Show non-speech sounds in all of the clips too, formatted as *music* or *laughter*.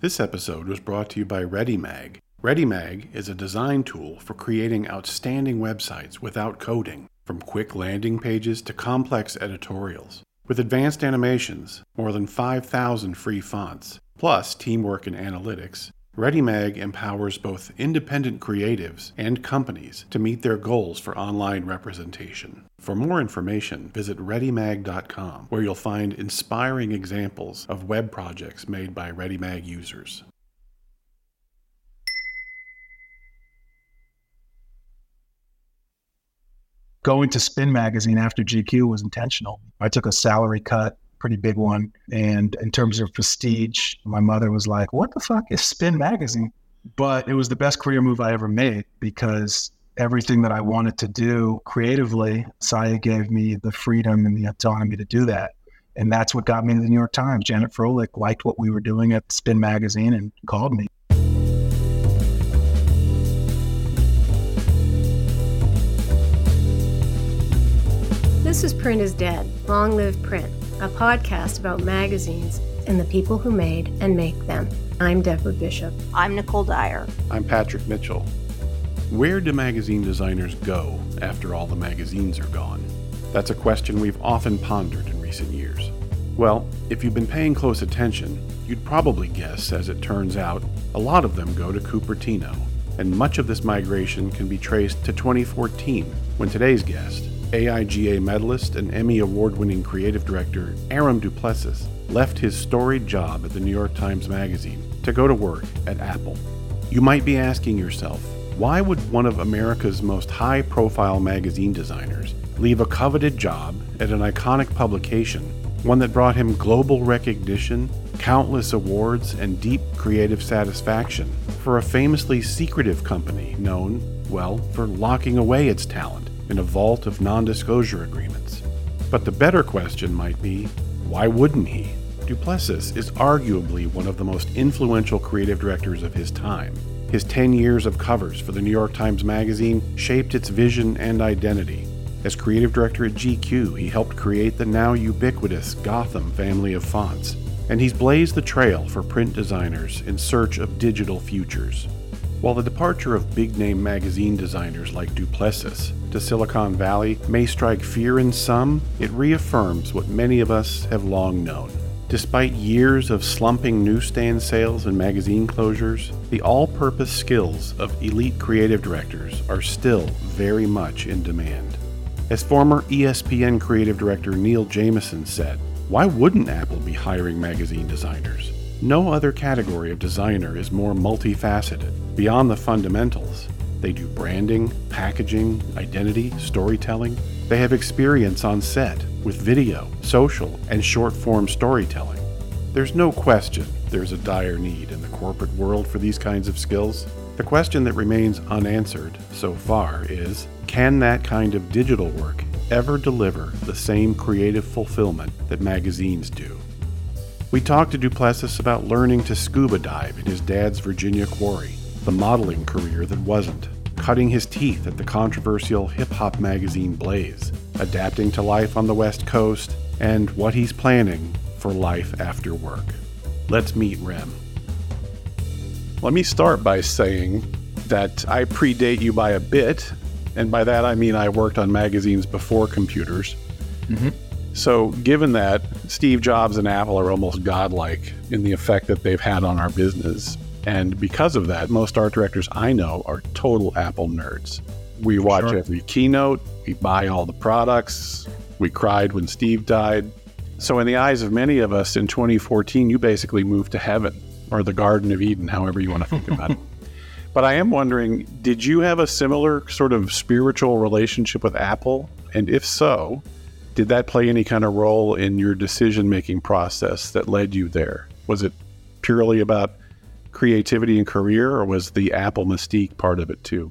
This episode was brought to you by ReadyMag. ReadyMag is a design tool for creating outstanding websites without coding, from quick landing pages to complex editorials. With advanced animations, more than 5,000 free fonts, plus teamwork and analytics, ReadyMag empowers both independent creatives and companies to meet their goals for online representation. For more information, visit ReadyMag.com, where you'll find inspiring examples of web projects made by ReadyMag users. Going to Spin Magazine after GQ was intentional. I took a salary cut pretty big one. And in terms of prestige, my mother was like, What the fuck is Spin Magazine? But it was the best career move I ever made because everything that I wanted to do creatively, Saya gave me the freedom and the autonomy to do that. And that's what got me to the New York Times. Janet Froelich liked what we were doing at Spin Magazine and called me. This is Print is Dead. Long live print a podcast about magazines and the people who made and make them. I'm Deborah Bishop. I'm Nicole Dyer. I'm Patrick Mitchell. Where do magazine designers go after all the magazines are gone? That's a question we've often pondered in recent years. Well, if you've been paying close attention, you'd probably guess, as it turns out, a lot of them go to Cupertino, and much of this migration can be traced to 2014, when today's guest, AIGA medalist and Emmy award winning creative director Arem Duplessis left his storied job at the New York Times Magazine to go to work at Apple. You might be asking yourself, why would one of America's most high profile magazine designers leave a coveted job at an iconic publication, one that brought him global recognition, countless awards, and deep creative satisfaction, for a famously secretive company known, well, for locking away its talent? In a vault of non disclosure agreements. But the better question might be why wouldn't he? Duplessis is arguably one of the most influential creative directors of his time. His 10 years of covers for the New York Times Magazine shaped its vision and identity. As creative director at GQ, he helped create the now ubiquitous Gotham family of fonts, and he's blazed the trail for print designers in search of digital futures. While the departure of big name magazine designers like Duplessis to Silicon Valley may strike fear in some, it reaffirms what many of us have long known. Despite years of slumping newsstand sales and magazine closures, the all purpose skills of elite creative directors are still very much in demand. As former ESPN creative director Neil Jamieson said, why wouldn't Apple be hiring magazine designers? No other category of designer is more multifaceted. Beyond the fundamentals, they do branding, packaging, identity, storytelling. They have experience on set with video, social, and short form storytelling. There's no question there's a dire need in the corporate world for these kinds of skills. The question that remains unanswered so far is can that kind of digital work ever deliver the same creative fulfillment that magazines do? We talked to Duplessis about learning to scuba dive in his dad's Virginia quarry the modeling career that wasn't, cutting his teeth at the controversial hip hop magazine Blaze, adapting to life on the West Coast, and what he's planning for life after work. Let's meet Rem. Let me start by saying that I predate you by a bit, and by that I mean I worked on magazines before computers. Mm-hmm. So, given that, Steve Jobs and Apple are almost godlike in the effect that they've had on our business. And because of that, most art directors I know are total Apple nerds. We watch sure. every keynote, we buy all the products, we cried when Steve died. So, in the eyes of many of us in 2014, you basically moved to heaven or the Garden of Eden, however you want to think about it. *laughs* But I am wondering did you have a similar sort of spiritual relationship with Apple? And if so, did that play any kind of role in your decision making process that led you there? Was it purely about creativity and career, or was the Apple mystique part of it too?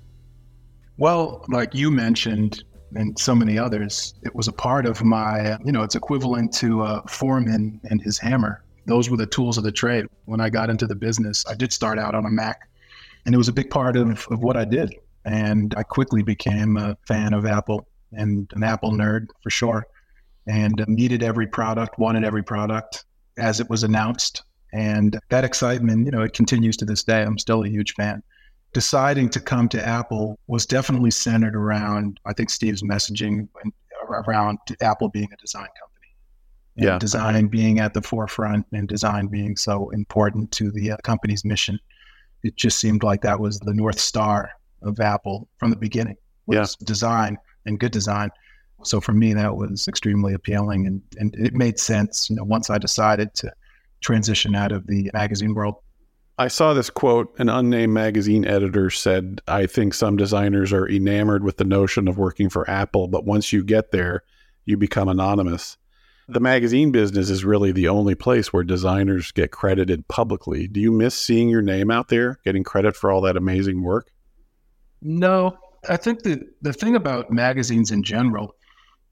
Well, like you mentioned, and so many others, it was a part of my, you know, it's equivalent to a foreman and his hammer. Those were the tools of the trade. When I got into the business, I did start out on a Mac, and it was a big part of, of what I did. And I quickly became a fan of Apple and an Apple nerd for sure, and needed every product, wanted every product as it was announced And that excitement, you know, it continues to this day. I'm still a huge fan. Deciding to come to Apple was definitely centered around, I think, Steve's messaging around Apple being a design company. And yeah. Design being at the forefront and design being so important to the uh, company's mission. It just seemed like that was the North Star of Apple from the beginning was yeah. design and good design. So for me, that was extremely appealing and, and it made sense, you know, once I decided to transition out of the magazine world. I saw this quote. An unnamed magazine editor said, I think some designers are enamored with the notion of working for Apple, but once you get there, you become anonymous. The magazine business is really the only place where designers get credited publicly. Do you miss seeing your name out there, getting credit for all that amazing work? No. I think the, the thing about magazines in general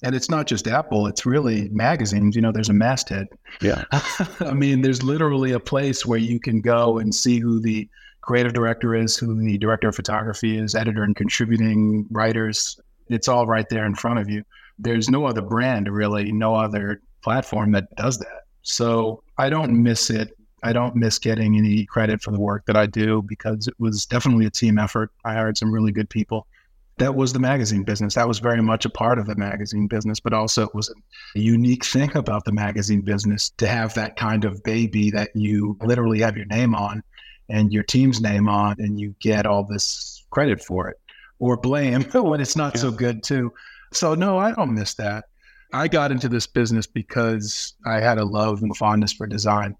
and it's not just Apple, it's really magazines. You know, there's a masthead. Yeah. *laughs* I mean, there's literally a place where you can go and see who the creative director is, who the director of photography is, editor and contributing writers. It's all right there in front of you. There's no other brand, really, no other platform that does that. So I don't miss it. I don't miss getting any credit for the work that I do because it was definitely a team effort. I hired some really good people that was the magazine business. That was very much a part of the magazine business, but also it was a unique thing about the magazine business to have that kind of baby that you literally have your name on and your team's name on, and you get all this credit for it or blame *laughs* when it's not yeah. so good, too. So, no, I don't miss that. I got into this business because I had a love and fondness for design.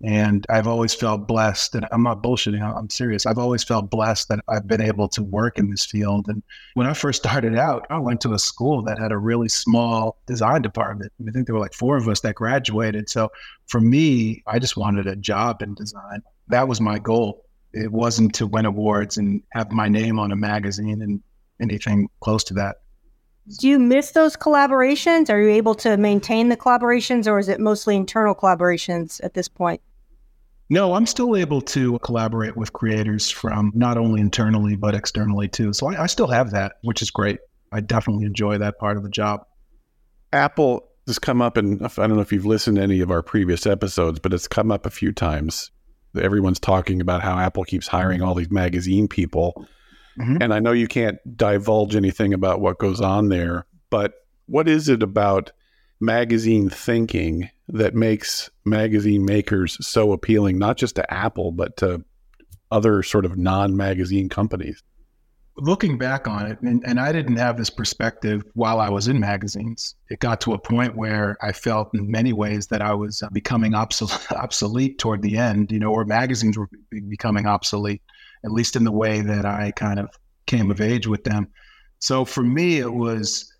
And I've always felt blessed, and I'm not bullshitting, I'm serious. I've always felt blessed that I've been able to work in this field. And when I first started out, I went to a school that had a really small design department. I think there were like four of us that graduated. So for me, I just wanted a job in design. That was my goal. It wasn't to win awards and have my name on a magazine and anything close to that. Do you miss those collaborations? Are you able to maintain the collaborations, or is it mostly internal collaborations at this point? No, I'm still able to collaborate with creators from not only internally, but externally too. So I, I still have that, which is great. I definitely enjoy that part of the job. Apple has come up, and I don't know if you've listened to any of our previous episodes, but it's come up a few times. Everyone's talking about how Apple keeps hiring all these magazine people. Mm-hmm. And I know you can't divulge anything about what goes on there, but what is it about magazine thinking that makes magazine makers so appealing, not just to Apple, but to other sort of non magazine companies? Looking back on it, and, and, I didn't have this perspective while I was in magazines, it got to a point where I felt in many ways that I was uh, becoming obsolete, *laughs* obsolete toward the end, you know, or magazines were becoming obsolete, at least in the way that I kind of came of age with them. So for me, it was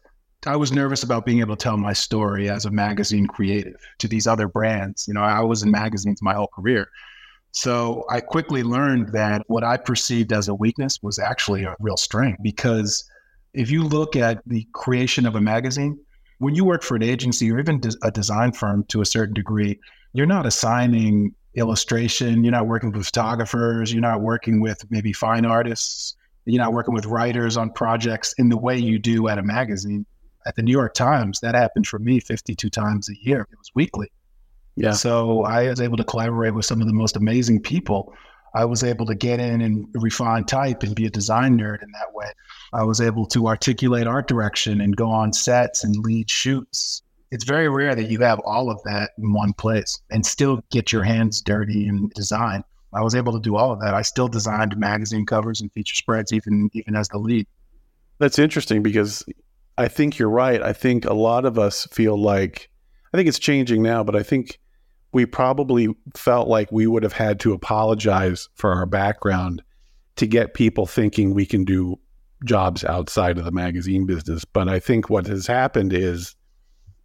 I was nervous about being able to tell my story as a magazine creative to these other brands. You know, I was in magazines my whole career. So I quickly learned that what I perceived as a weakness was actually a real strength because if you look at the creation of a magazine, when you work for an agency or even a design firm to a certain degree, you're not assigning illustration, you're not working with photographers, you're not working with maybe fine artists, you're not working with writers on projects in the way you do at a magazine at the New York Times, that happened for me 52 times a year. It was weekly. Yeah. So I was able to collaborate with some of the most amazing people. I was able to get in and refine type and be a design nerd in that way. I was able to articulate art direction and go on sets and lead shoots. It's very rare that you have all of that in one place and still get your hands dirty in design. I was able to do all of that. I still designed magazine covers and feature spreads even even as the lead. That's interesting because I think you're right. I think a lot of us feel like, I think it's changing now, but I think we probably felt like we would have had to apologize for our background to get people thinking we can do jobs outside of the magazine business. But I think what has happened is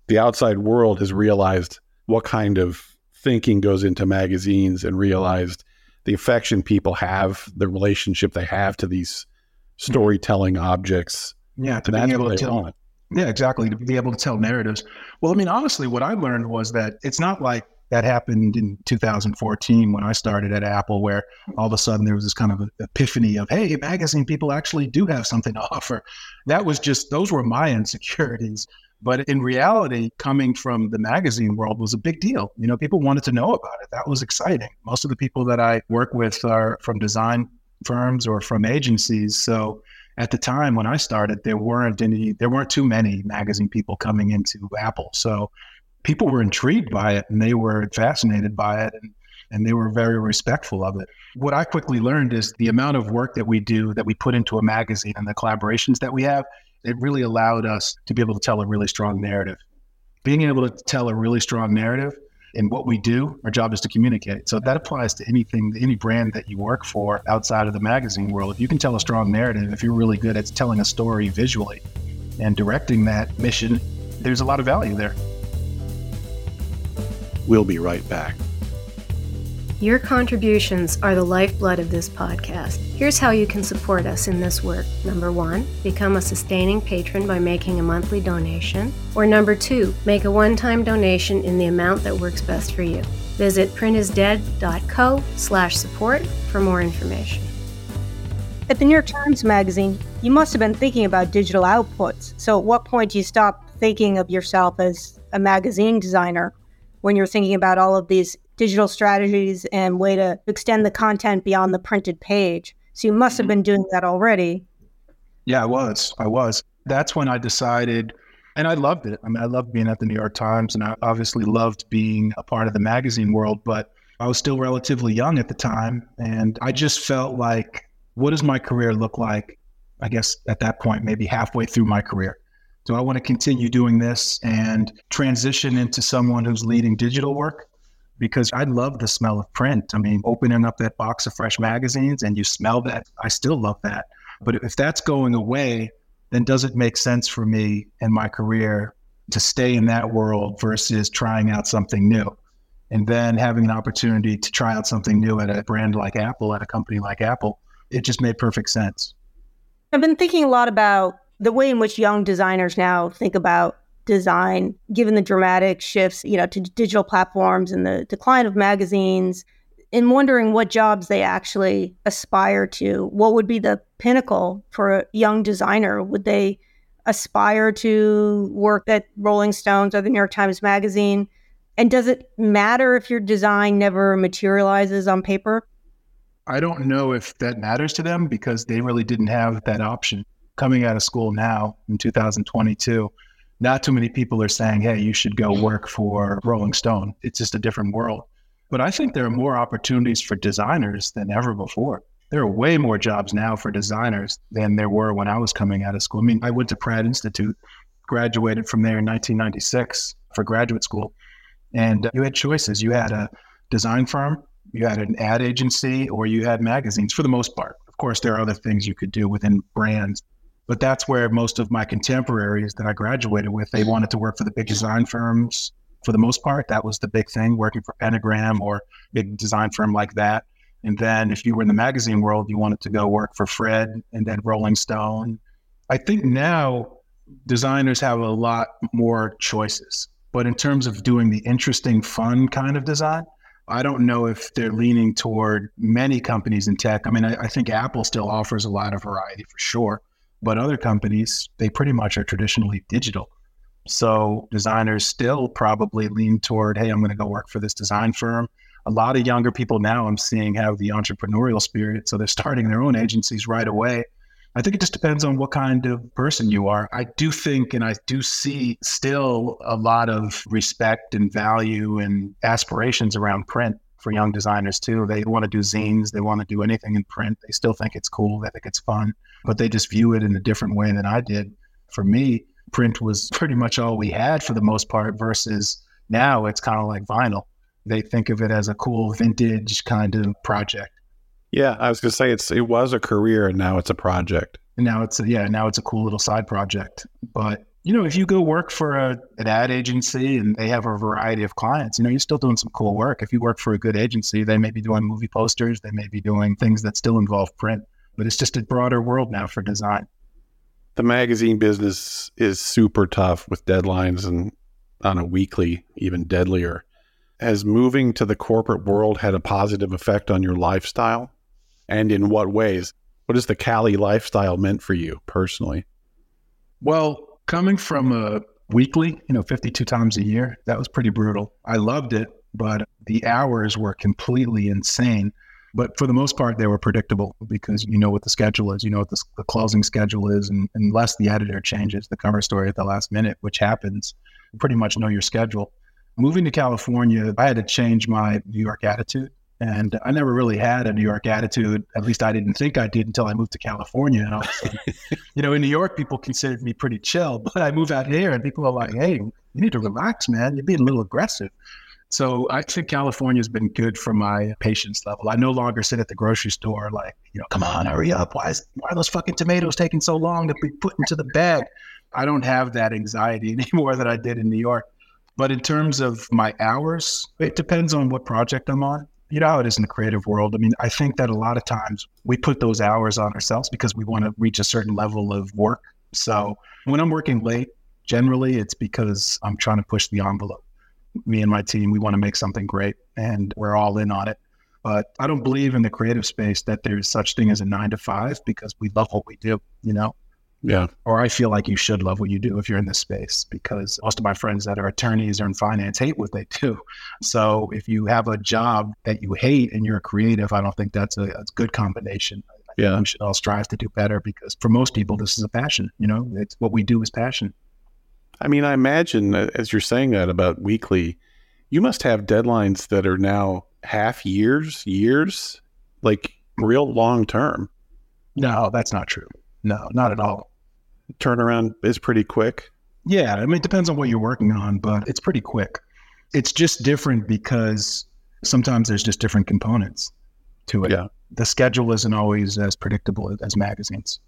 the outside world has realized what kind of thinking goes into magazines and realized the affection people have, the relationship they have to these mm-hmm. storytelling objects yeah, to be able to tell. Want. Yeah, exactly. To be able to tell narratives. Well, I mean, honestly, what I learned was that it's not like that happened in 2014 when I started at Apple, where all of a sudden there was this kind of epiphany of, hey, magazine people actually do have something to *laughs* offer. That was just, those were my *laughs* insecurities. But in reality, coming from the magazine world was a big deal. You know, people wanted to know about it. That was exciting. Most of the people that I work with are from design firms or from agencies. So at the time when I started, there weren't any, there weren't too many magazine people coming into Apple. So people were intrigued by it and they were fascinated by it and, and they were very respectful of it. What I quickly learned is the amount of work that we do that we put into a magazine and the collaborations that we have, it really allowed us to be able to tell a really strong narrative. Being able to tell a really strong narrative in what we do, our job is to communicate. So that applies to anything, any brand that you work for outside of the magazine world. If you can tell a strong narrative, if you're really good at telling a story visually and directing that mission, there's a lot of value there. We'll be right back. Your contributions are the lifeblood of this podcast. Here's how you can support us in this work. Number one, become a sustaining patron by making a monthly donation. Or number two, make a one time donation in the amount that works best for you. Visit printisdead.co slash support for more information. At the New York Times Magazine, you must have been thinking about digital outputs. So, at what point do you stop thinking of yourself as a magazine designer when you're thinking about all of these digital strategies and way to extend the content beyond the printed page. So you must have mm-hmm. been doing that already. Yeah, I was. I was. That's when I decided, and I loved it. I mean, I loved being at the New York Times, and I obviously loved being a part of the magazine world, but I was still relatively young at the time. And I just felt like, what does my career look like? I guess at that point, maybe halfway through my career. Do I want to continue doing this and transition into someone who's leading digital work? Because I love the smell of print. I mean, opening up that box of fresh magazines and you smell that, I still love that. But if that's going away, then does it make sense for me in my career to stay in that world versus trying out something new? And then having an opportunity to try out something new at a brand like Apple, at a company like Apple, it just made perfect sense. I've been thinking a lot about the way in which young designers now think about design, given the dramatic shifts, you know, to digital platforms and the decline of magazines, and wondering what jobs they actually aspire to. What would be the pinnacle for a young designer? Would they aspire to work at Rolling Stones or the New York Times Magazine? And does it matter if your design never materializes on paper? I don't know if that matters to them because they really didn't have that option. Coming out of school now in 2022, not too many people are saying, hey, you should go mm-hmm. work for Rolling Stone. It's just a different world. But I think there are more opportunities for designers than ever before. There are way more jobs now for designers than there were when I was coming out of school. I mean, I went to Pratt Institute, graduated from there in 1996 for graduate school. And you had choices. You had a design firm, you had an ad agency, or you had magazines for the most part. Of course, there are other things you could do within brands but that's where most of my contemporaries that I graduated with, they wanted to work for the big design firms for the most part. That was the big thing, working for Pentagram or big design firm like that. And then if you were in the magazine world, you wanted to go work for Fred and then Rolling Stone. I think now designers have a lot more choices. But in terms of doing the interesting, fun kind of design, I don't know if they're leaning toward many companies in tech. I mean, I, I think Apple still offers a lot of variety for sure. But other companies, they pretty much are traditionally digital. So designers still probably lean toward, hey, I'm going to go work for this design firm. A lot of younger people now I'm seeing have the entrepreneurial spirit. So they're starting their own agencies right away. I think it just depends on what kind of person you are. I do think and I do see still a lot of respect and value and aspirations around print for young designers too. They want to do zines, they want to do anything in print. They still think it's cool, they think it's fun, but they just view it in a different way than I did. For me, print was *laughs* pretty much all we had for the most part versus now it's kind of like vinyl. They think of it as a cool vintage kind of project. Yeah, I was going to say it's it was a career and now it's a project. And now it's a, yeah, now it's a cool little side project. But you know, if you go work for a, an ad agency and they have a variety of clients, you know, you're still doing some cool work. If you work for a good agency, they may be doing movie posters, they may be doing things that still involve print, but it's just a broader world now for design. The magazine business is super tough with deadlines and on a weekly, even deadlier. Has moving to the corporate world had a positive effect on your lifestyle? And in what ways? What has the Cali lifestyle meant for you personally? Well, coming from a weekly, you know, 52 times a year. That was pretty brutal. I loved it, but the hours were completely insane. But for the most part, they were predictable because you know what the schedule is, you know what the, the closing schedule is, and unless the editor changes the cover story at the last minute, which happens, pretty much know your schedule. Moving to California, I had to change my New York attitude. And I never really had a New York attitude. At least I didn't think I did until I moved to California. And all *laughs* sudden, you know, in New York, people considered me pretty chill. But I move out here and people are like, hey, you need to relax, man. You're being a little aggressive. So I think California has been good for my patience level. I no longer sit at the grocery store like, you know, come on, hurry up. Why is why are those fucking tomatoes taking so long to be put into the bag? I don't have that anxiety *laughs* anymore that I did in New York. But in terms of my hours, it depends on what project I'm on. You know how it is in the creative world. I mean, I think that a lot of times we put those hours on ourselves because we want to reach a certain level of work. So when I'm working late, generally it's because I'm trying to push the envelope. Me and my team, we want to make something great and we're all in on it. But I don't believe in the creative space that there's such thing as a nine to five because we love what we do, you know? Yeah. Or I feel like you should love what you do if you're in this space because most of my friends that are attorneys or in finance hate what they do. So if you have a job that you hate and you're a creative, I don't think that's a, a good combination. I yeah. We should all strive to do better because for most people, this is a passion. You know, it's what we do is passion. I mean, I imagine uh, as you're saying that about weekly, you must have deadlines that are now half years, years, like real long term. No, that's not true. No, not at all turnaround is pretty quick? Yeah, I mean, it depends on what you're working on, but it's pretty quick. It's just different because sometimes there's just different components to it. Yeah. The schedule isn't always as predictable as magazines.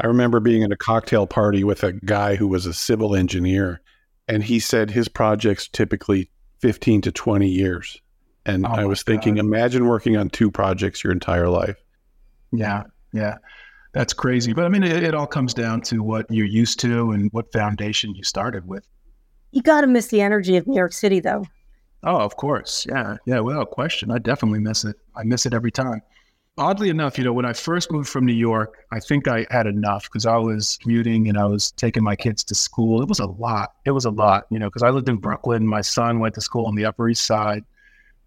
I remember being at a cocktail party with a guy who was a civil engineer, and he said his projects typically 15 to 20 years. And oh I was thinking, imagine working on two projects your entire life. Yeah, yeah. That's crazy. But I mean, it, it, all comes down to what you're used to and what foundation you started with. You got to miss the energy of New York City, though. Oh, of course. Yeah. Yeah. Without question. I definitely miss it. I miss it every time. Oddly enough, you know, when I first moved from New York, I think I had enough because I was commuting and I was taking my kids to school. It was a lot. It was a lot, you know, because I lived in Brooklyn. My son went to school on the Upper East Side.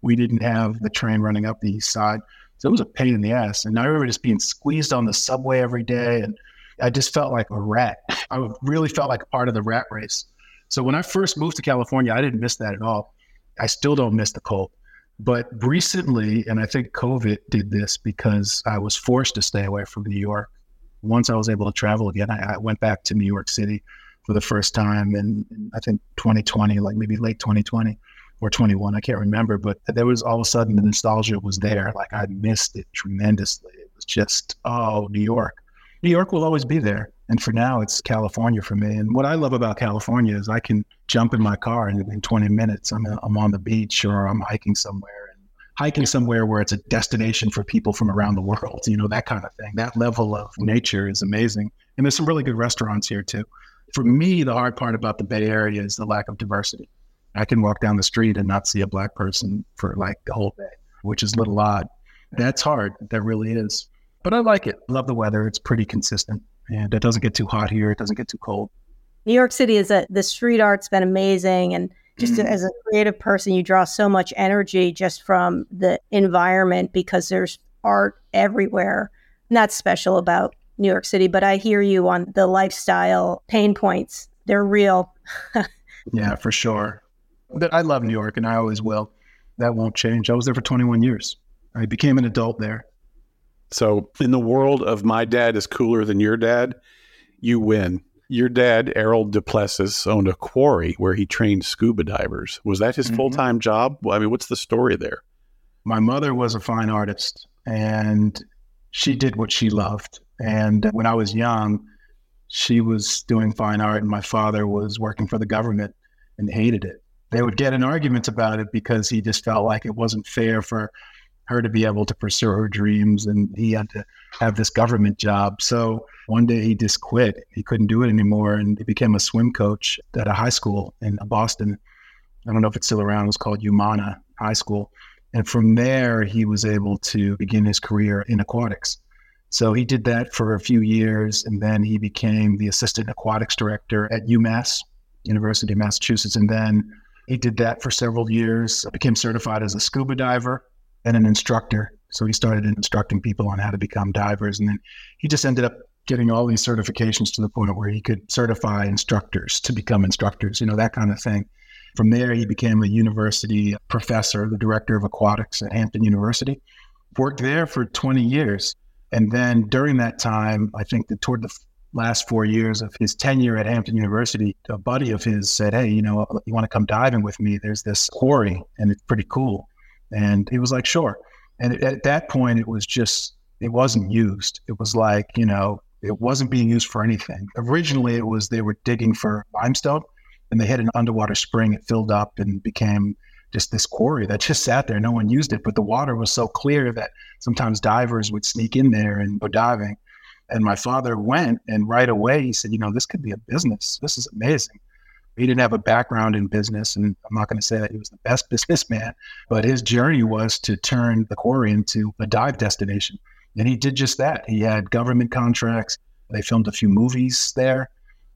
We didn't have the train running up the East Side. So it was a pain in the ass. And I remember just being squeezed on the subway every day. And I just felt like a rat. *laughs* I really felt like part of the rat race. So when I first moved to California, I didn't miss that at all. I still don't miss the cold. But recently, and I think COVID did this because I was forced to stay away from New York. Once I was able to travel again, I, I went back to New York City for the first time in, in I think 2020, like maybe late 2020 or 21, I can't remember, but there was all of a sudden the nostalgia was there. Like I missed it tremendously. It was just, oh, New York. New York will always be there. And for now, it's California for me. And what I love about California is I can jump in my car and in 20 minutes, I'm, I'm on the beach or I'm hiking somewhere and hiking somewhere where it's a destination for people from around the world, you know, that kind of thing. That level of nature is amazing. And there's some really good restaurants here too. For me, the hard part about the Bay Area is the lack of diversity. I can walk down the street and not see a black person for like the whole day, which is a little odd. That's hard. That really is. But I like it. Love the weather. It's pretty consistent and it doesn't get too hot here. It doesn't get too cold. New York City is a, the street art's been amazing. And just mm-hmm. as a creative person, you draw so much energy just from the environment because there's art everywhere. That's special about New York City. But I hear you on the lifestyle pain points. They're real. *laughs* yeah, for sure. But I love New York and I always will. That won't change. I was there for 21 years. I became an adult there. So, in the world of my dad is cooler than your dad, you win. Your dad, Errol Duplessis, owned a quarry where he trained scuba divers. Was that his mm-hmm. full time job? I mean, what's the story there? My mother was a fine artist and she did what she loved. And when I was young, she was doing fine art, and my father was working for the government and hated it they would get in arguments about it because he just felt like it wasn't fair for her to be able to pursue her dreams and he had to have this government job. So one day he just quit. He couldn't do it anymore and he became a swim coach at a high school in Boston. I don't know if it's still around. It was called UMANA High School. And from there, he was able to begin his career in aquatics. So he did that for a few years and then he became the assistant aquatics director at UMass University of Massachusetts. And then he did that for several years, became certified as a scuba diver and an instructor. So he started instructing people on how to become divers. And then he just ended up getting all these certifications to the point where he could certify instructors to become instructors, you know, that kind of thing. From there, he became a university professor, the director of aquatics at Hampton University. Worked there for 20 years. And then during that time, I think that toward the last four years of his tenure at Hampton University, a buddy of his said, Hey, you know, you want to come diving with me? There's this quarry and it's pretty cool. And he was like, Sure. And at that point, it was just, it wasn't used. It was like, you know, it wasn't being used for anything. Originally, it was they were digging for limestone and they hit an underwater spring. It filled up and became just this quarry that just sat there. No one used it, but the water was so clear that sometimes divers would sneak in there and go diving. And my father went, and right away he said, You know, this could be a business. This is amazing. He didn't have a background in business, and I'm not going to say that he was the best *laughs* businessman, but his journey was to turn the quarry into a dive destination. And he did just that. He had government contracts. They filmed a few movies there.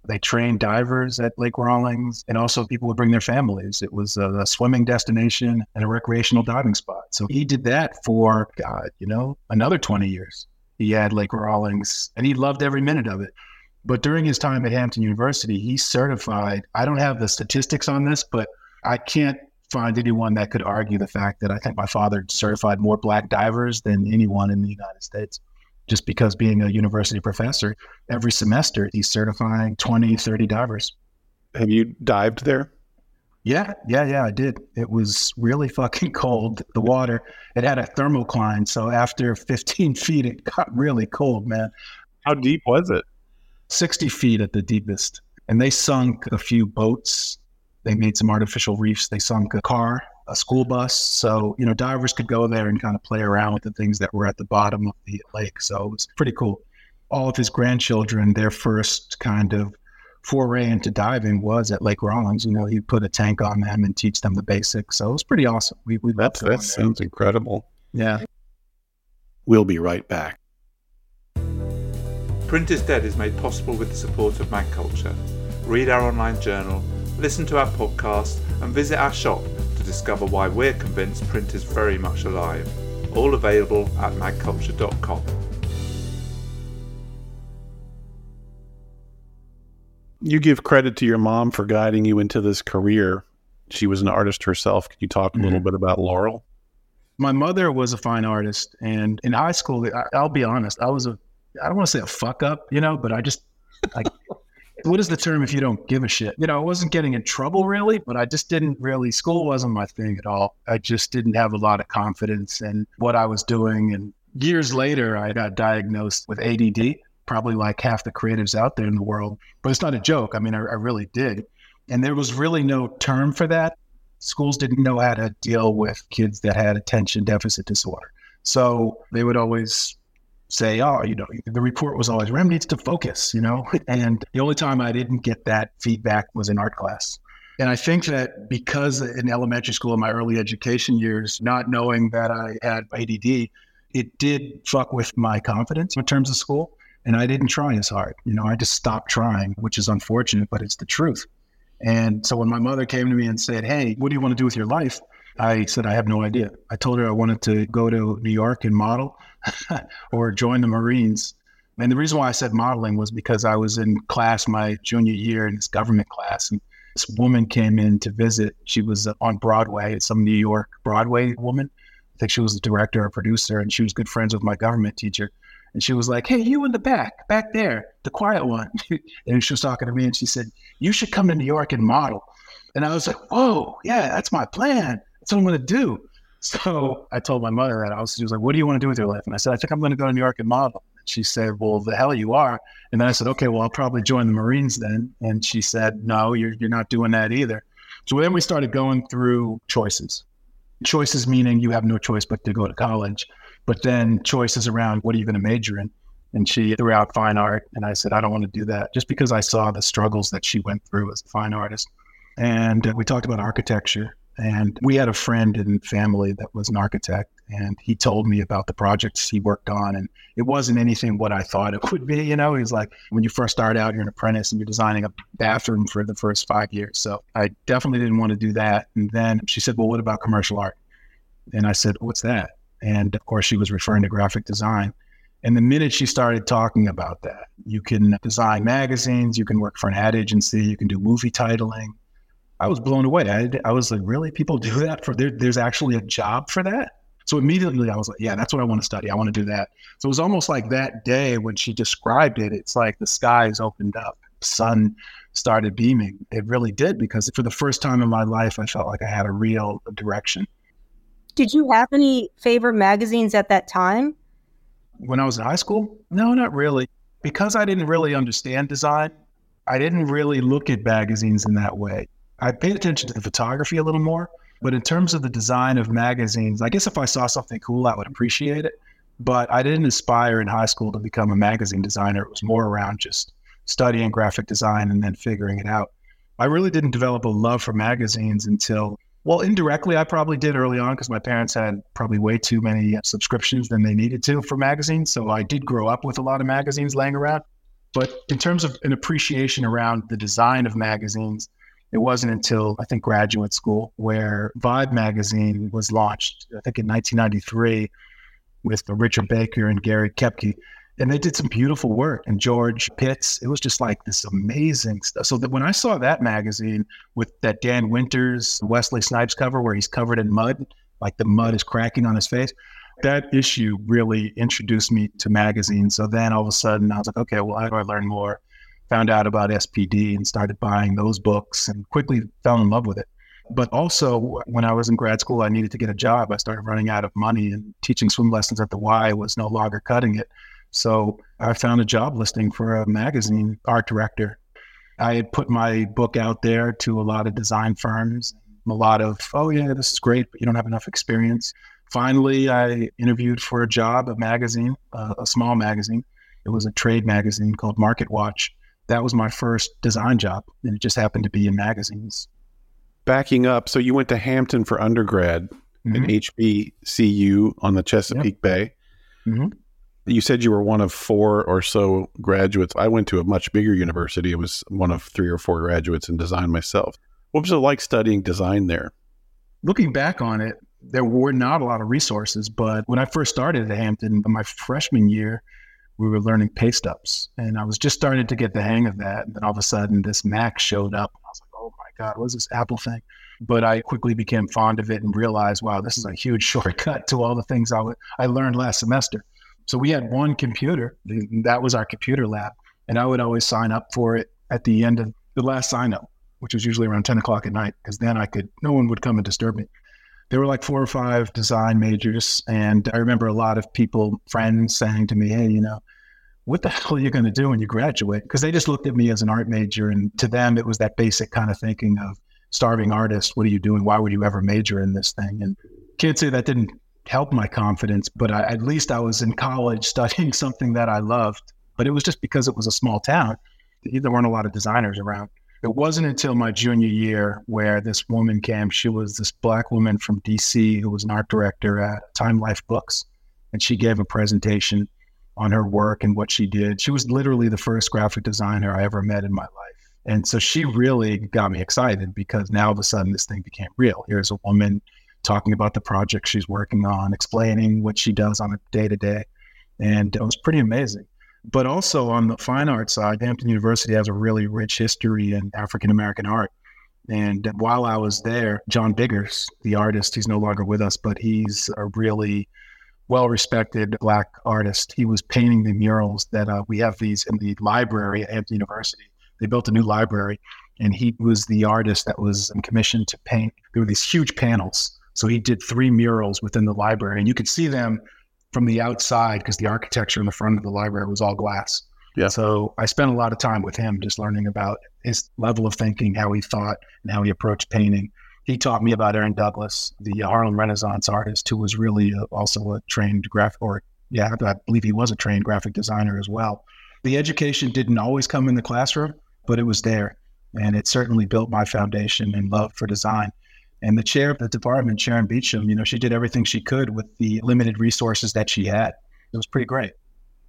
They trained divers at Lake Rawlings, and also people would bring their families. It was a, swimming destination and a recreational diving spot. So he did that for, God, you know, another 20 years. He had Lake Rawlings, and he loved every minute of it. But during his time at Hampton University, he certified. I don't have the statistics on this, but I can't find anyone that could argue the fact that I think my father certified more black divers than anyone in the United States. Just because being a university professor, every semester he's certifying 20, 30 divers. Have you dived there? Yeah, yeah, yeah, I did. It was really fucking *laughs* cold. The water, it had a thermocline. So after 15 *laughs* feet, it got really cold, man. How deep was it? 60 feet at the deepest. And they sunk a few boats they made some artificial reefs. They sunk a car, a school bus. So, you know, divers could go there and kind of play around with the things that were at the bottom of the lake. So it was pretty cool. All of his grandchildren, their first kind of foray into diving was at Lake Rawlings. You know, he'd put a tank on them and teach them the basics. So it was pretty awesome. We, we That's, that sounds incredible. Yeah. We'll be right back. Print is Dead is made possible with the support of Mag Culture. Read our online journal listen to our podcast, and visit our shop to discover why we're convinced print is very much alive. All available at magculture.com. You give credit to your mom for guiding you into this career. She was an artist herself. Can you talk a little mm-hmm. bit about Laurel? My mother was a fine artist, and in high school, I'll be honest, I was a I don't want to say a fuck up, you know, but I just like *laughs* what is the term if you don't give a shit? You know, I wasn't getting in trouble really, but I just didn't really, school wasn't my thing at all. I just didn't have a lot of confidence in what I was doing. And years later, I got diagnosed with ADD, probably like half the creatives out there in the world. But it's not a joke. I mean, I, I really did. And there was really no term for that. Schools didn't know how to deal with kids that had attention deficit disorder. So they would always say, oh, you know, the report was always Rem needs to focus, you know. *laughs* And the only time I didn't get that feedback was in art class. And I think that because in elementary school, in my early education years, not knowing that I had ADD, it did fuck with my confidence in terms of school. And I didn't try as hard. You know, I just stopped trying, which is unfortunate, but it's the truth. And so when my mother came to me and said, Hey, what do you want to do with your life? I said, I have no idea. I told her I wanted to go to New York and model *laughs* or join the Marines. And the reason why I said modeling was because I was in class my junior year in this government class, and this woman came in to visit. She was uh, on Broadway, some New York Broadway woman. I think she was the director or producer, and she was good friends with my government teacher. And she was like, Hey, you in the back, back there, the quiet one. *laughs* and she was talking to me, and she said, You should come to New York and model. And I was like, Whoa, yeah, that's my plan. That's what I'm going to do. *laughs* So I told my mother that I was, she was like, what do you want to do with your life? And I said, I think I'm going to go to New York and model. And she said, well, the hell you are. And then I said, okay, well, I'll probably join the Marines then. And she said, no, you're, you're not doing that either. So then we started going through choices. Choices meaning you have no choice but to go to college, but then choices around what are you going to major in? And she threw out fine art. And I said, I don't want to do that just because I saw the struggles that she went through as a fine artist. And uh, we talked about architecture And we had a friend and family that was an architect, and he told me about the projects he worked on. And it wasn't anything what I thought it would be. You know, he's like, when you first start out, you're an apprentice and you're designing a bathroom for the first five years. So I definitely didn't want to do that. And then she said, Well, what about commercial art? And I said, What's that? And of course, she was referring to graphic design. And the minute she started talking about that, you can design magazines, you can work for an ad agency, you can do movie titling, I was blown away. I, I was like, really? People do that for there, there's actually a job for that? So immediately I was like, yeah, that's what I want to study. I want to do that. So it was almost like that day when she described it, it's like the skies opened up, sun started beaming. It really did because for the first time in my life, I felt like I had a real direction. Did you have any favorite magazines at that time? When I was in high school? No, not really. Because I didn't really understand design, I didn't really look at magazines in that way. I paid attention to the photography a little more, but in terms of the design of magazines, I guess if I saw something cool, I would appreciate it. But I didn't aspire in high school to become a magazine designer. It was more around just studying graphic design and then figuring it out. I really didn't develop a love for magazines until, well, indirectly, I probably did early on because my parents had probably way too many subscriptions than they needed to for magazines. So I did grow up with a lot of magazines laying around. But in terms of an appreciation around the design of magazines, it wasn't until I think graduate school where Vibe magazine was launched, I think in 1993 with Richard Baker and Gary Koepke. And they did some beautiful work. And George Pitts, it was just like this amazing stuff. So that when I saw that magazine with that Dan Winters, Wesley Snipes cover where he's covered in mud, like the mud is cracking on his face, that issue really introduced me to magazines. So then all of a sudden I was like, okay, well, how do I learn more? found out about SPD and started buying those books and quickly fell in love with it. But also, when I was in grad school, I needed to get a job. I started running out of money, and teaching swim lessons at the Y was no longer cutting it. So I found a job listing for a magazine art director. I had put my book out there to a lot of design firms, a lot of, oh, yeah, this is great, but you don't have enough experience. Finally, I interviewed for a job, a magazine, uh, a small magazine. It was a trade magazine called Market Watch that was my first design job, and it just happened to be in magazines. Backing up, so you went to Hampton for undergrad mm-hmm. at HBCU on the Chesapeake yep. Bay. Mm-hmm. You said you were one of four or so graduates. I went to a much bigger university. I was one of three or four graduates in design myself. What was it like studying design there? Looking back on it, there were not a lot of resources. But when I first started at Hampton, my freshman year, we were learning paste ups. And I was just starting to get the hang of that. And then all of a sudden, this Mac showed up. And I was like, oh my God, what is this Apple thing? But I quickly became fond of it and realized, wow, this is a huge *laughs* shortcut to all the things I, w- I learned last semester. So we had one computer, that was our computer lab. And I would always sign up for it at the end of the last sign up, which was usually around 10 o'clock at night, because then I could, no one would come and disturb me there were like four or five design majors. And I remember a lot of people, friends saying to me, Hey, you know, what the hell are you going to do when you graduate? Because they just looked at me as an art major. And to them, it was that basic kind of thinking of starving artist. What are you doing? Why would you ever major in this thing? And can't say that didn't help my confidence, but I, at least I was in college *laughs* studying something that I loved. But it was just because it was a small town. There weren't a lot of designers around. It wasn't until my junior year where this woman came. She was this black woman from DC who was an art director at Time Life Books. And she gave a presentation on her work and what she did. She was literally the first graphic designer I ever met in my life. And so she really got me excited because now all of a sudden this thing became real. Here's a woman talking about the project she's working on, explaining what she does on a day to day. And it was pretty amazing. But also on the fine art side, Hampton University has a really rich history in African American art. And while I was there, John Biggers, the artist, he's no longer with us, but he's a really well respected black artist. He was painting the murals that uh, we have these in the library at Hampton University. They built a new library, and he was the artist that was commissioned to paint. There were these huge panels. So he did three murals within the library, and you could see them from the outside because the architecture in the front of the library was all glass. Yeah. So I spent a lot of time with him just learning about his level of thinking, how he thought, and how he approached painting. He taught me about Aaron Douglas, the Harlem Renaissance artist, who was really also a trained graphic, or yeah, I believe he was a trained graphic designer as well. The education didn't always come in the classroom, but it was there. And it certainly built my foundation and love for design. And the chair of the department, Sharon Beecham, you know, she did everything she could with the limited resources that she had. It was pretty great.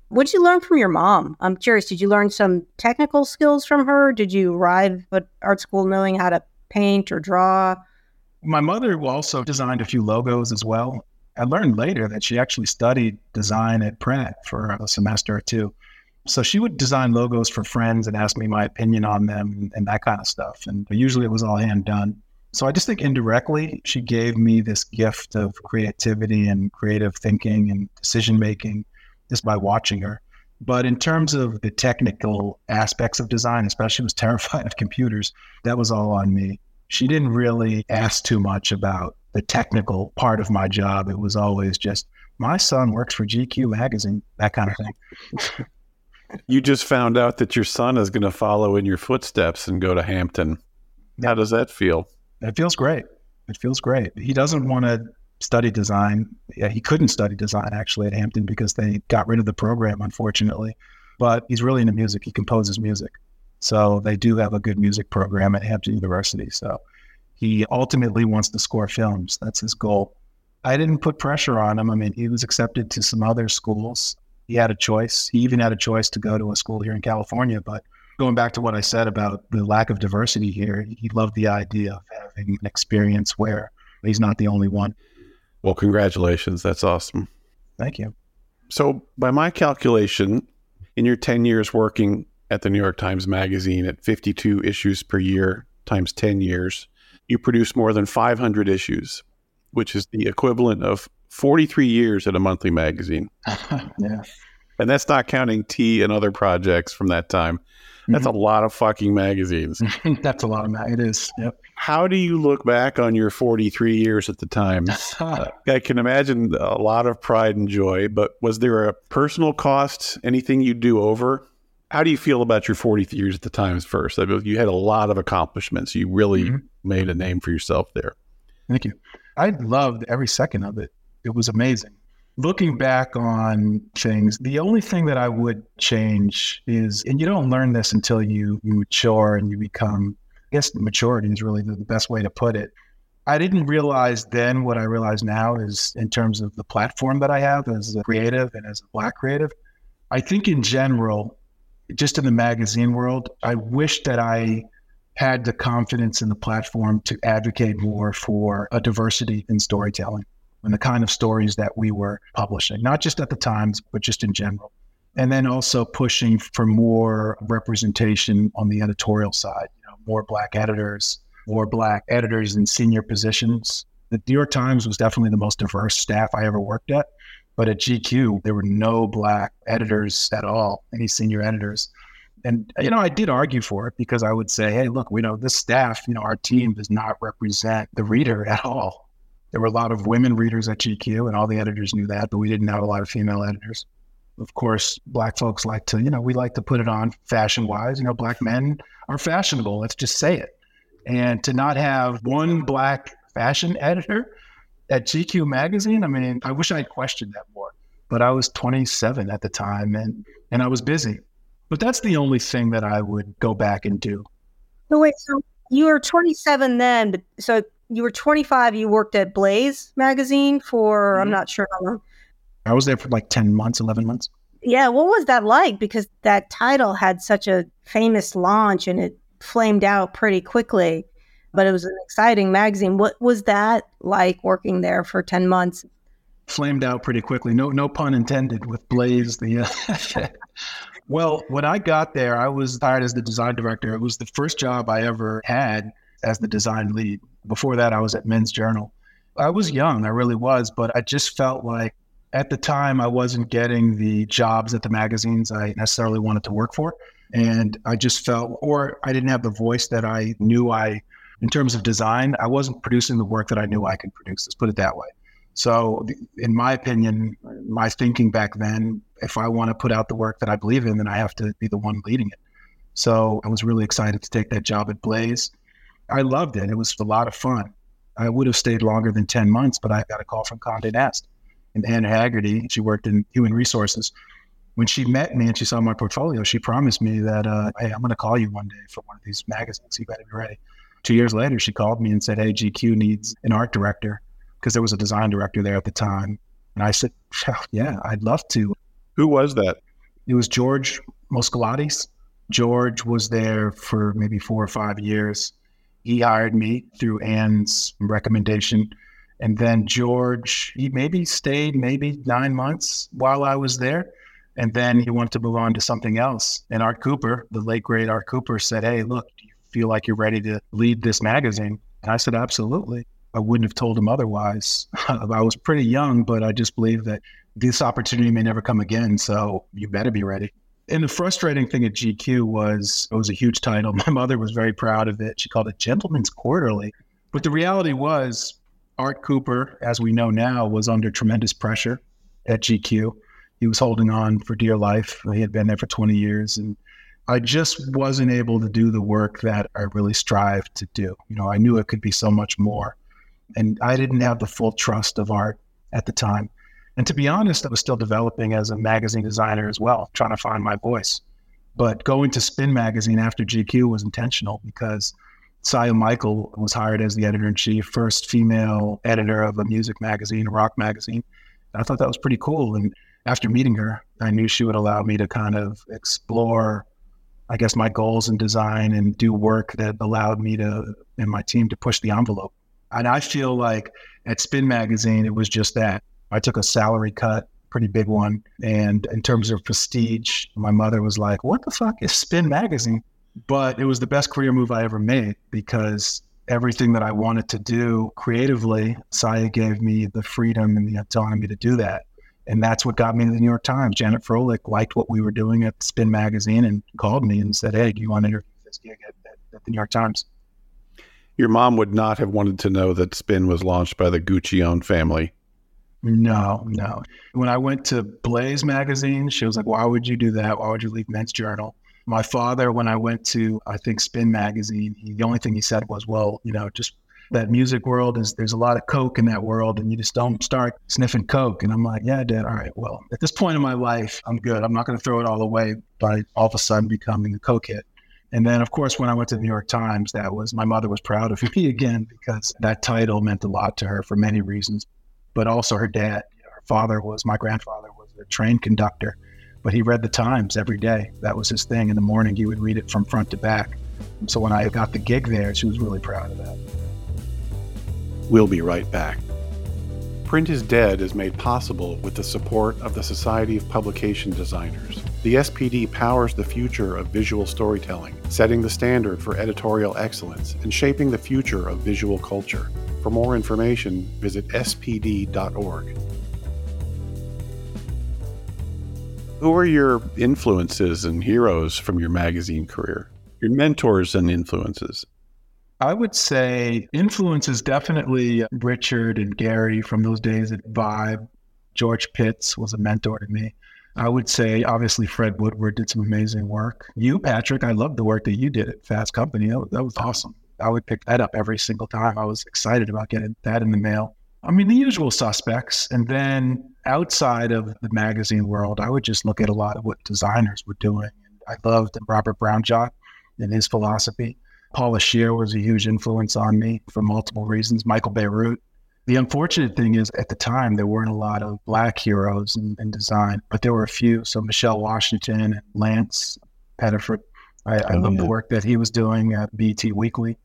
What did you learn from your mom? I'm curious. Did you learn some technical skills from her? Did you arrive at art school knowing how to paint or draw? My mother also designed a few logos as well. I learned later that she actually studied design at Pratt for a semester or two. So she would design logos for friends and ask me my opinion on them and, and that kind of stuff. And usually it was all hand done. So I just think indirectly, she gave me this gift of creativity and creative thinking and decision making just by watching her. But in terms of the technical aspects of design, especially was *laughs* terrified of computers, that was all on me. She didn't really ask too much about the technical part of my job. It was always just, my son works for GQ magazine, that kind of thing. *laughs* you just found out that your son is going to follow in your footsteps and go to Hampton. How does that feel? It feels great. It feels great. He doesn't want to study design. Yeah, he couldn't study design actually at Hampton because they got rid of the program, unfortunately. But he's really into music. He composes music. So they do have a good music program at Hampton University. So he ultimately wants to score films. That's his goal. I didn't put pressure on him. I mean, he was accepted to some other schools. He had a choice. He even had a choice to go to a school here in California. But going back to what I said about the lack of diversity here, he loved the idea of having an experience where he's not the only one. Well, congratulations. That's awesome. Thank you. So, by my calculation, in your 10 years working at the New York Times Magazine at 52 issues per year times 10 years, you produce more than 500 issues, which is the equivalent of 43 years at a monthly magazine. *laughs* yeah. And that's not counting T and other projects from that time. That's mm-hmm. a lot of fucking magazines. *laughs* That's a lot of mag. It is. Yep. How do you look back on your 43 years at the time? uh, *laughs* I can imagine a lot of pride and joy, but was there a personal cost? Anything you do over? How do you feel about your 43 years at the Times first? I mean, you had a lot of accomplishments. You really mm-hmm. made a name for yourself there. Thank you. I loved every second of it. It was amazing looking back on things, the only thing that I would change is, and you don't learn this until you, you mature and you become, I guess maturity is really the, the best way to put it. I didn't realize then what I realize now is in terms of the platform that I have as a creative and as a black creative. I think in general, just in the magazine world, I wish that I had the confidence in the platform to advocate more for a diversity in storytelling and the kind of stories that we were publishing, not just at the Times, but just in general. And then also pushing for more representation on the editorial side, you know, more black editors, more black editors in senior positions. The New York Times was definitely the most diverse staff I ever worked at. But at GQ, there were no black editors at all, any senior editors. And, you know, I did argue for it because I would say, hey, look, we know this staff, you know, our team does not represent the reader at all. There were a lot of women readers at GQ, and all the editors knew that, but we didn't have a lot of female editors. Of course, black folks like to, you know, we like to put it on fashion wise. You know, black men are fashionable. Let's just say it. And to not have one black fashion editor at GQ magazine, I mean, I wish I had questioned that more. But I was 27 at the time and, and I was busy. But that's the only thing that I would go back and do. So wait, so you were 27 then, but so you were 25 you worked at blaze magazine for mm-hmm. i'm not sure how long. I was there for like 10 months 11 months. Yeah what was that like? Because that title had such a famous launch and it flamed out pretty quickly but it was an exciting magazine. What was that like working there for 10 months? Flamed out pretty quickly. No no pun intended with blaze the uh, *laughs* well when i got there i was hired as the design director. It was the first job i ever had as the design lead. Before that, I was at Men's Journal. I was young, I really was, but I just felt like at the time I wasn't getting the jobs at the magazines I necessarily wanted to work for. And I just felt, or I didn't have the voice that I knew I, in terms of design, I wasn't producing the work that I knew I could produce. Let's put it that way. So, in my opinion, my thinking back then, if I want to put out the work that I believe in, then I have to be the one leading it. So, I was really excited to take that job at Blaze. I loved it. It was a lot of fun. I would have stayed longer than 10 months, but I got a call from Condé Nast. And Anne Haggerty, she worked in human resources. When she met me and she saw my portfolio, she promised me that, uh, hey, I'm going to call you one day for one of these magazines. You better be ready. Two years later, she called me and said, Hey, GQ needs an art director because there was a design director there at the time. And I said, *laughs* Yeah, I'd love to. Who was that? It was George Moschalates. George was there for maybe four or five years. He hired me through Anne's recommendation. And then George, he maybe stayed maybe nine months while I was there. And then he wanted to move on to something else. And Art Cooper, the late great Art Cooper, said, Hey, look, do you feel like you're ready to lead this magazine? And I said, Absolutely. I wouldn't have told him otherwise. *laughs* I was pretty young, but I just believe that this opportunity may never come again. So you better be ready. And the frustrating thing at GQ was it was a huge title. *laughs* My mother was very proud of it. She called it Gentleman's Quarterly. But the reality was, Art Cooper, as we know now, was under tremendous pressure at GQ. He was holding on for dear life. He had been there for 20 years. And I just wasn't able to do the work that I really strived to do. You know, I knew it could be so much more. And I didn't have the full trust of art at the time. And to be honest, I was still developing as a magazine designer as well, trying to find my voice. But going to Spin Magazine after GQ was intentional because Sia Michel was hired as the editor in chief, first female editor of a music magazine, a rock magazine. I thought that was pretty cool. And after meeting her, I knew she would allow me to kind of explore, I guess, my goals in design and do work that allowed me to and my team to push the envelope. And I feel like at Spin Magazine, it was just that. I took a salary cut, pretty big one. And in terms of prestige, my mother was like, What the fuck is Spin Magazine? But it was the best career move I ever made because everything that I wanted to do creatively, Sia gave me the freedom and the autonomy to do that. And that's what got me to the New York Times. Janet Froelich liked what we were doing at Spin Magazine and called me and said, Hey, do you want to interview this gig at, at, at the New York Times? Your mom would not have wanted to know that Spin was launched by the Guccione family. No, no. When I went to Blaze magazine, she was like, Why would you do that? Why would you leave Men's Journal? My father, when I went to, I think, Spin magazine, he, the only thing he said was, Well, you know, just that music world is there's a lot of coke in that world and you just don't start sniffing coke and i'm like yeah dad all right well at this point in my life i'm good i'm not going to throw it all away by all of a sudden becoming a coke hit and then of course when i went to the new york times that was my mother was proud of *laughs* me again because that title meant a lot to her for many reasons but also her dad her father was my grandfather was a train conductor but he read the times every day that was his thing in the morning he would read it from front to back so when i got the gig there she was really proud of that We'll be right back. Print is Dead is made possible with the support of the Society of Publication Designers. The SPD powers the future of visual storytelling, setting the standard for editorial excellence and shaping the future of visual culture. For more information, visit spd.org. Who are your influences and heroes from your magazine career? Your mentors and influences? I would say influence is definitely Richard and Gary from those days at Vibe. George Pitts was a mentor to me. I would say obviously Fred Woodward did some amazing work. You, Patrick, I love the work that you did at Fast Company. That was, that was awesome. I would pick that up every single time. I was excited about getting that in the mail. I mean, the usual suspects. And then outside of the magazine world, I would just look at a lot of what designers were doing. I loved Robert Brownjohn and his philosophy. Paula Scher was a huge influence on me for multiple reasons. Michael Bierut. The unfortunate thing is, at the time, there weren't a lot of black heroes in, in design, but there were a few. So Michelle Washington and Lance Pettiford. I, I oh, love yeah. the work that he was doing at BT Weekly.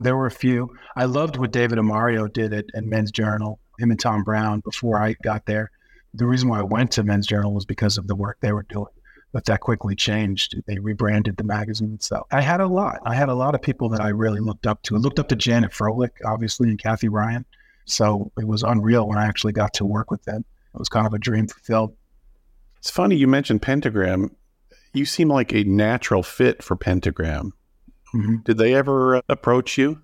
There were a few. I loved what David Armario did at, at Men's Journal, him and Tom Brown before I got there. The reason why I went to Men's Journal was because of the work they were doing but that quickly changed. They rebranded the magazine. So I had a lot. I had a lot of people that I really looked up to. I looked up to Janet Froelich, obviously, and Kathy Ryan. So it was unreal when I actually got to work with them. It was kind of a dream fulfilled. It's funny you mentioned Pentagram. You seem like a natural fit for Pentagram. Mm-hmm. Did they ever uh, approach you?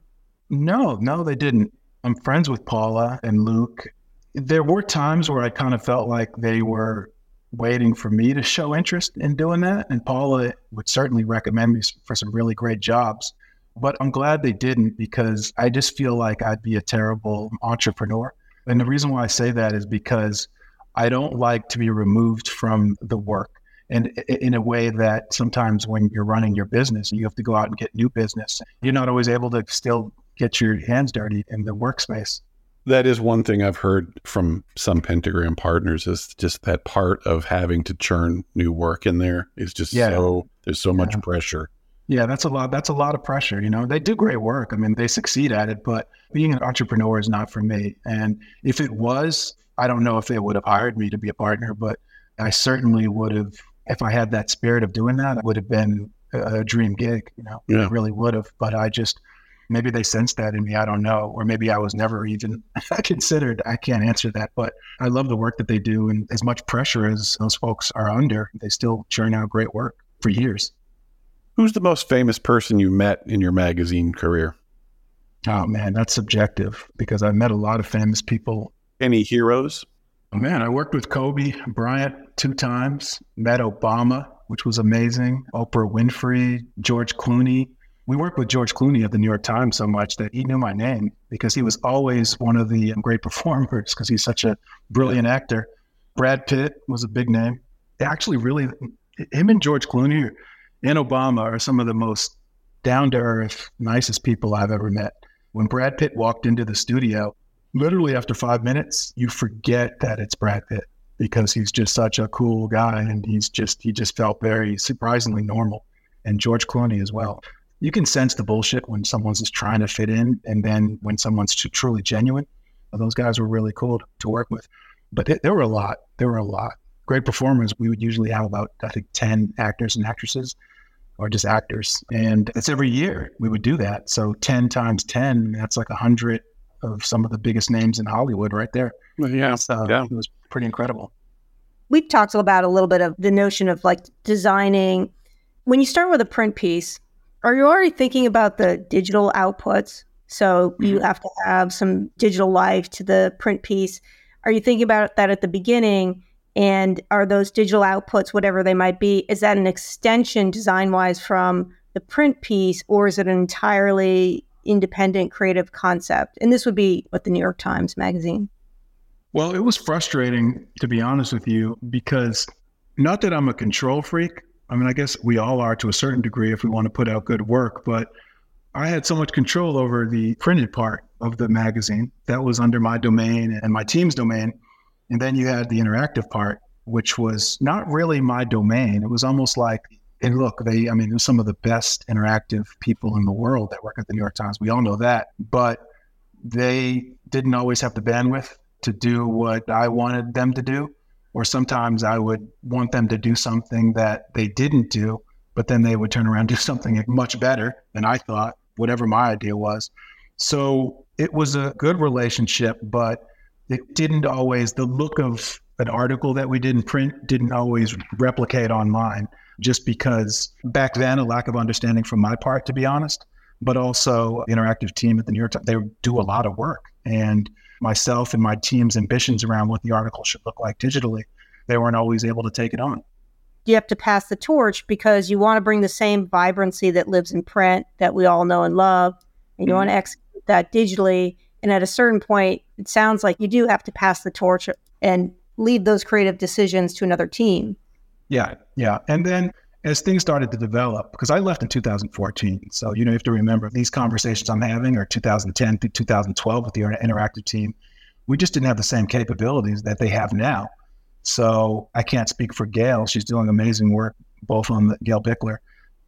No, no, they didn't. I'm friends with Paula and Luke. There were times where I kind of felt like they were waiting for me to show interest in doing that. And Paula would certainly recommend me for some really great jobs. But I'm glad they didn't because I just feel like I'd be a terrible entrepreneur. And the reason why I say that is because I don't like to be removed from the work. and in a way that sometimes when you're running your business you have to go out and get new business you're not always able to still get your hands dirty in the workspace that is one thing i've heard from some pentagram partners is just that part of having to churn new work in there is just yeah. so there's so much pressure yeah that's a lot that's a lot of pressure you know they do great work i mean they succeed at it but being an entrepreneur is not for me and if it was i don't know if they would have hired me to be a partner but i certainly would have if I had that spirit of doing that, it would have been a, dream gig. You know, yeah. really would have. But I just maybe they sensed that in me. I don't know, or maybe I was never even *laughs* considered. I can't answer that. But I love the work that they do, and as much pressure as those folks are under, they still churn out great work for years. Who's the most famous person you met in your magazine career? Oh man, that's subjective because I've met a lot of famous people. Any heroes? Oh, man, I worked with Kobe Bryant two times, met Obama, which was amazing, Oprah Winfrey, George Clooney. We worked with George Clooney at the New York Times so much that he knew my name because he was always one of the great performers because he's such a brilliant actor. Brad Pitt was a big name. Actually, really, him and George Clooney and Obama are some of the most down to earth, nicest people I've ever met. When Brad Pitt walked into the studio, literally after five minutes, you forget that it's Brad Pitt because he's just such a cool guy and he's just he just felt very surprisingly normal. And George Clooney as well. You can sense the bullshit when someone's just trying to fit in, and then when someone's truly genuine. Those guys were really cool to work with. But there were a lot. There were a lot. Great performers. We would usually have about I think ten actors and actresses, or just actors, and it's every year we would do that. So ten times ten, that's like a hundred of some of the biggest names in Hollywood right there. Yeah. So yeah. It was pretty incredible. We've talked about a little bit of the notion of like designing. When you start with a print piece, are you already thinking about the digital outputs? So you mm-hmm. have to have some digital life to the print piece. Are you thinking about that at the beginning? And are those digital outputs, whatever they might be, is that an extension design wise from the print piece, or is it an entirely independent creative concept. And this would be what the New York Times magazine. Well, it was frustrating, to be honest with you, because not that I'm a control freak. I mean, I guess we all are to a certain degree if we want to put out good work, but I had so much control over the printed part of the magazine that was under my domain and my team's domain. And then you had the interactive part, which was not really my domain. It was almost like and look, they, I mean, some of the best interactive people in the world that work at the New York Times. We all know that. But they didn't always have the bandwidth to do what I wanted them to do. Or sometimes I would want them to do something that they didn't do, but then they would turn around and *laughs* do something much better than I thought, whatever my idea was. So it was a good relationship, but it didn't always, the look of an article that we didn't print didn't always replicate online just because back then a lack of understanding from my part, to be honest, but also the interactive team at the New York Times, they do a lot of work. And myself and my team's ambitions around what the article should look like digitally, they weren't always able to take it on. You have to pass the torch because you want to bring the same vibrancy that lives in print that we all know and love, and you mm-hmm. want to execute that digitally. And at a certain point, it sounds like you do have to pass the torch and leave those creative decisions to another team. Yeah, yeah. And then as things started to develop, because I left in 2014. So, you know, you have to remember these conversations I'm having are 2010 through 2012 with the interactive team. We just didn't have the same capabilities that they have now. So I can't speak for Gail. She's doing amazing work, both on the Gail Bichler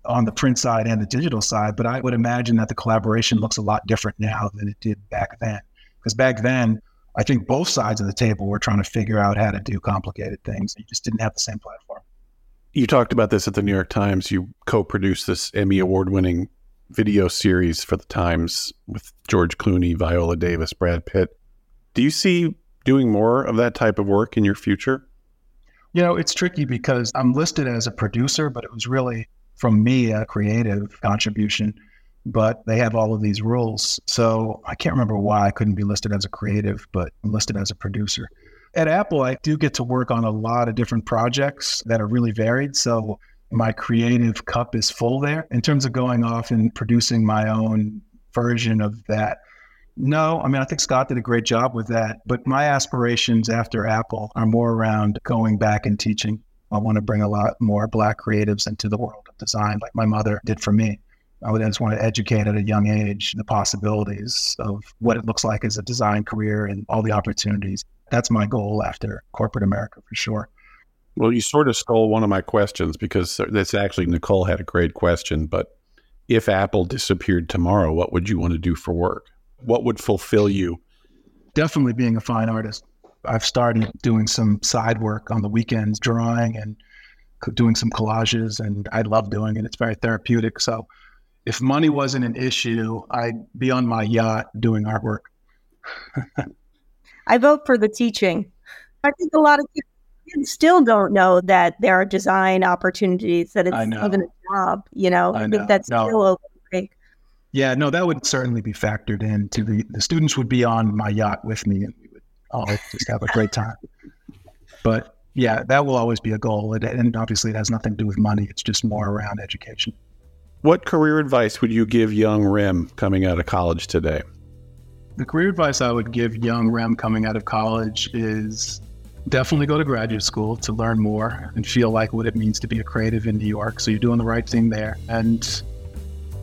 on the print side and the digital side. But I would imagine that the collaboration looks a lot different now than it did back then. Because back then, I think both sides of the table were trying to figure out how to do complicated things. You just didn't have the same platform. You talked about this at the New York Times. You co-produced this Emmy award-winning video series for the Times with George Clooney, Viola Davis, Brad Pitt. Do you see doing more of that type of work in your future? You know, it's tricky because I'm listed as a producer, but it was really from me a creative contribution. But they have all of these rules. So I can't remember why I couldn't be listed as a creative, but I'm listed as a producer. At Apple, I do get to work on a lot of different projects that are really varied. So my creative cup is full there. In terms of going off and producing my own version of that, no, I mean, I think Scott did a great job with that. But my aspirations after Apple are more around going back and teaching I want to bring a lot more Black creatives into the world of design, like my mother did for me. I would just want to educate at a young age the possibilities of what it looks like as a design career and all the opportunities. That's my goal after corporate America for sure. Well, you sort of stole one of my questions because that's actually Nicole had a great question. But if Apple disappeared tomorrow, what would you want to do for work? What would fulfill you? Definitely being a fine artist. I've started doing some side work on the weekends, drawing and doing some collages, and I love doing it. It's very therapeutic. So if money wasn't an issue, I'd be on my yacht doing artwork. I vote for the teaching. I think a lot of kids still don't know that there are design opportunities, that it's even a job, you know, I, I know. think that's no. still okay. Yeah, no, that would certainly be factored in to the, the students would be on my yacht with me and we would all just have a great time. But yeah, that will always be a goal. It, and obviously it has nothing to do with money. It's just more around education. What career advice would you give young Rem coming out of college today? The career advice I would give young Rem coming out of college is definitely go to graduate school to learn more and feel like what it means to be a creative in New York. So you're doing the right thing there. And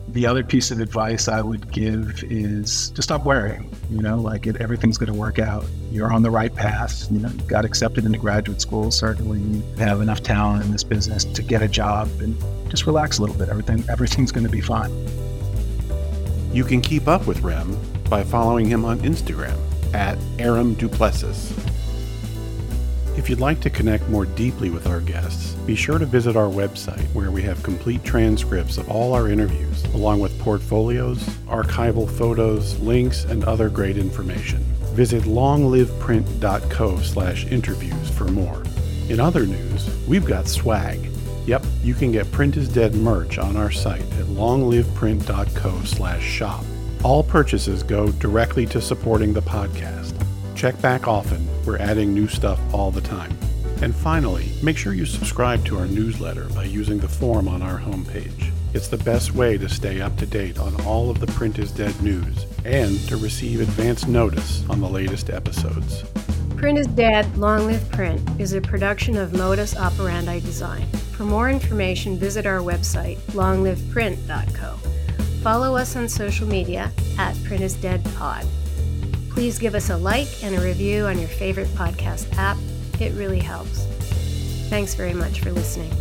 the other piece of advice I would give is to stop worrying. You know, like it, everything's going to work out. You're on the right path. You know, you got accepted into graduate school. Certainly, you have enough talent in this business to get a job, and just relax a little bit. Everything, everything's going to be fine. You can keep up with Rem by following him on Instagram at Arem Duplessis. If you'd like to connect more deeply with our guests, be sure to visit our website where we have complete transcripts of all our interviews, along with portfolios, archival photos, links, and other great information. Visit longliveprint.co slash interviews for more. In other news, we've got swag. Yep, you can get Print is Dead merch on our site at longliveprint.co slash shop. All purchases go directly to supporting the podcast. Check back often. We're adding new stuff all the time. And finally, make sure you subscribe to our newsletter by using the form on our homepage. It's the best way to stay up to date on all of the Print is Dead news and to receive advance notice on the latest episodes. Print is Dead, Long Live Print is a production of Modus Operandi Design. For more information, visit our website, longliveprint.co. Follow us on social media at Print is Dead Pod. Please give us a like and a review on your favorite podcast app. It really helps. Thanks very much for listening.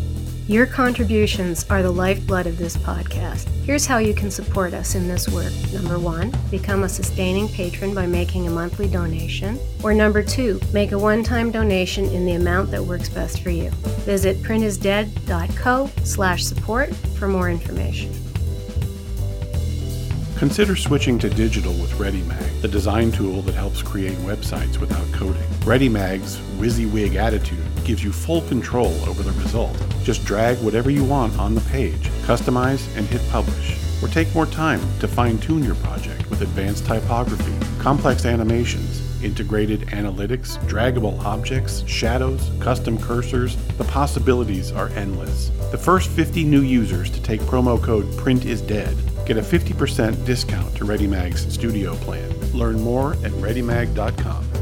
Your contributions are the lifeblood of this podcast. Here's how you can support us in this work. Number one, become a sustaining patron by making a monthly donation. Or number two, make a one time donation in the amount that works best for you. Visit printisdead.co slash support for more information. Consider switching to digital with ReadyMag, the design tool that helps create websites without coding. ReadyMag's WYSIWYG attitude gives you full control over the result. Just drag whatever you want on the page, customize, and hit publish. Or take more time to fine tune your project with advanced typography, complex animations, integrated analytics, draggable objects, shadows, custom cursors. The possibilities are endless. The first 50 new users to take promo code PRINTISDEAD get a 50% discount to ReadyMag's studio plan. Learn more at ReadyMag.com.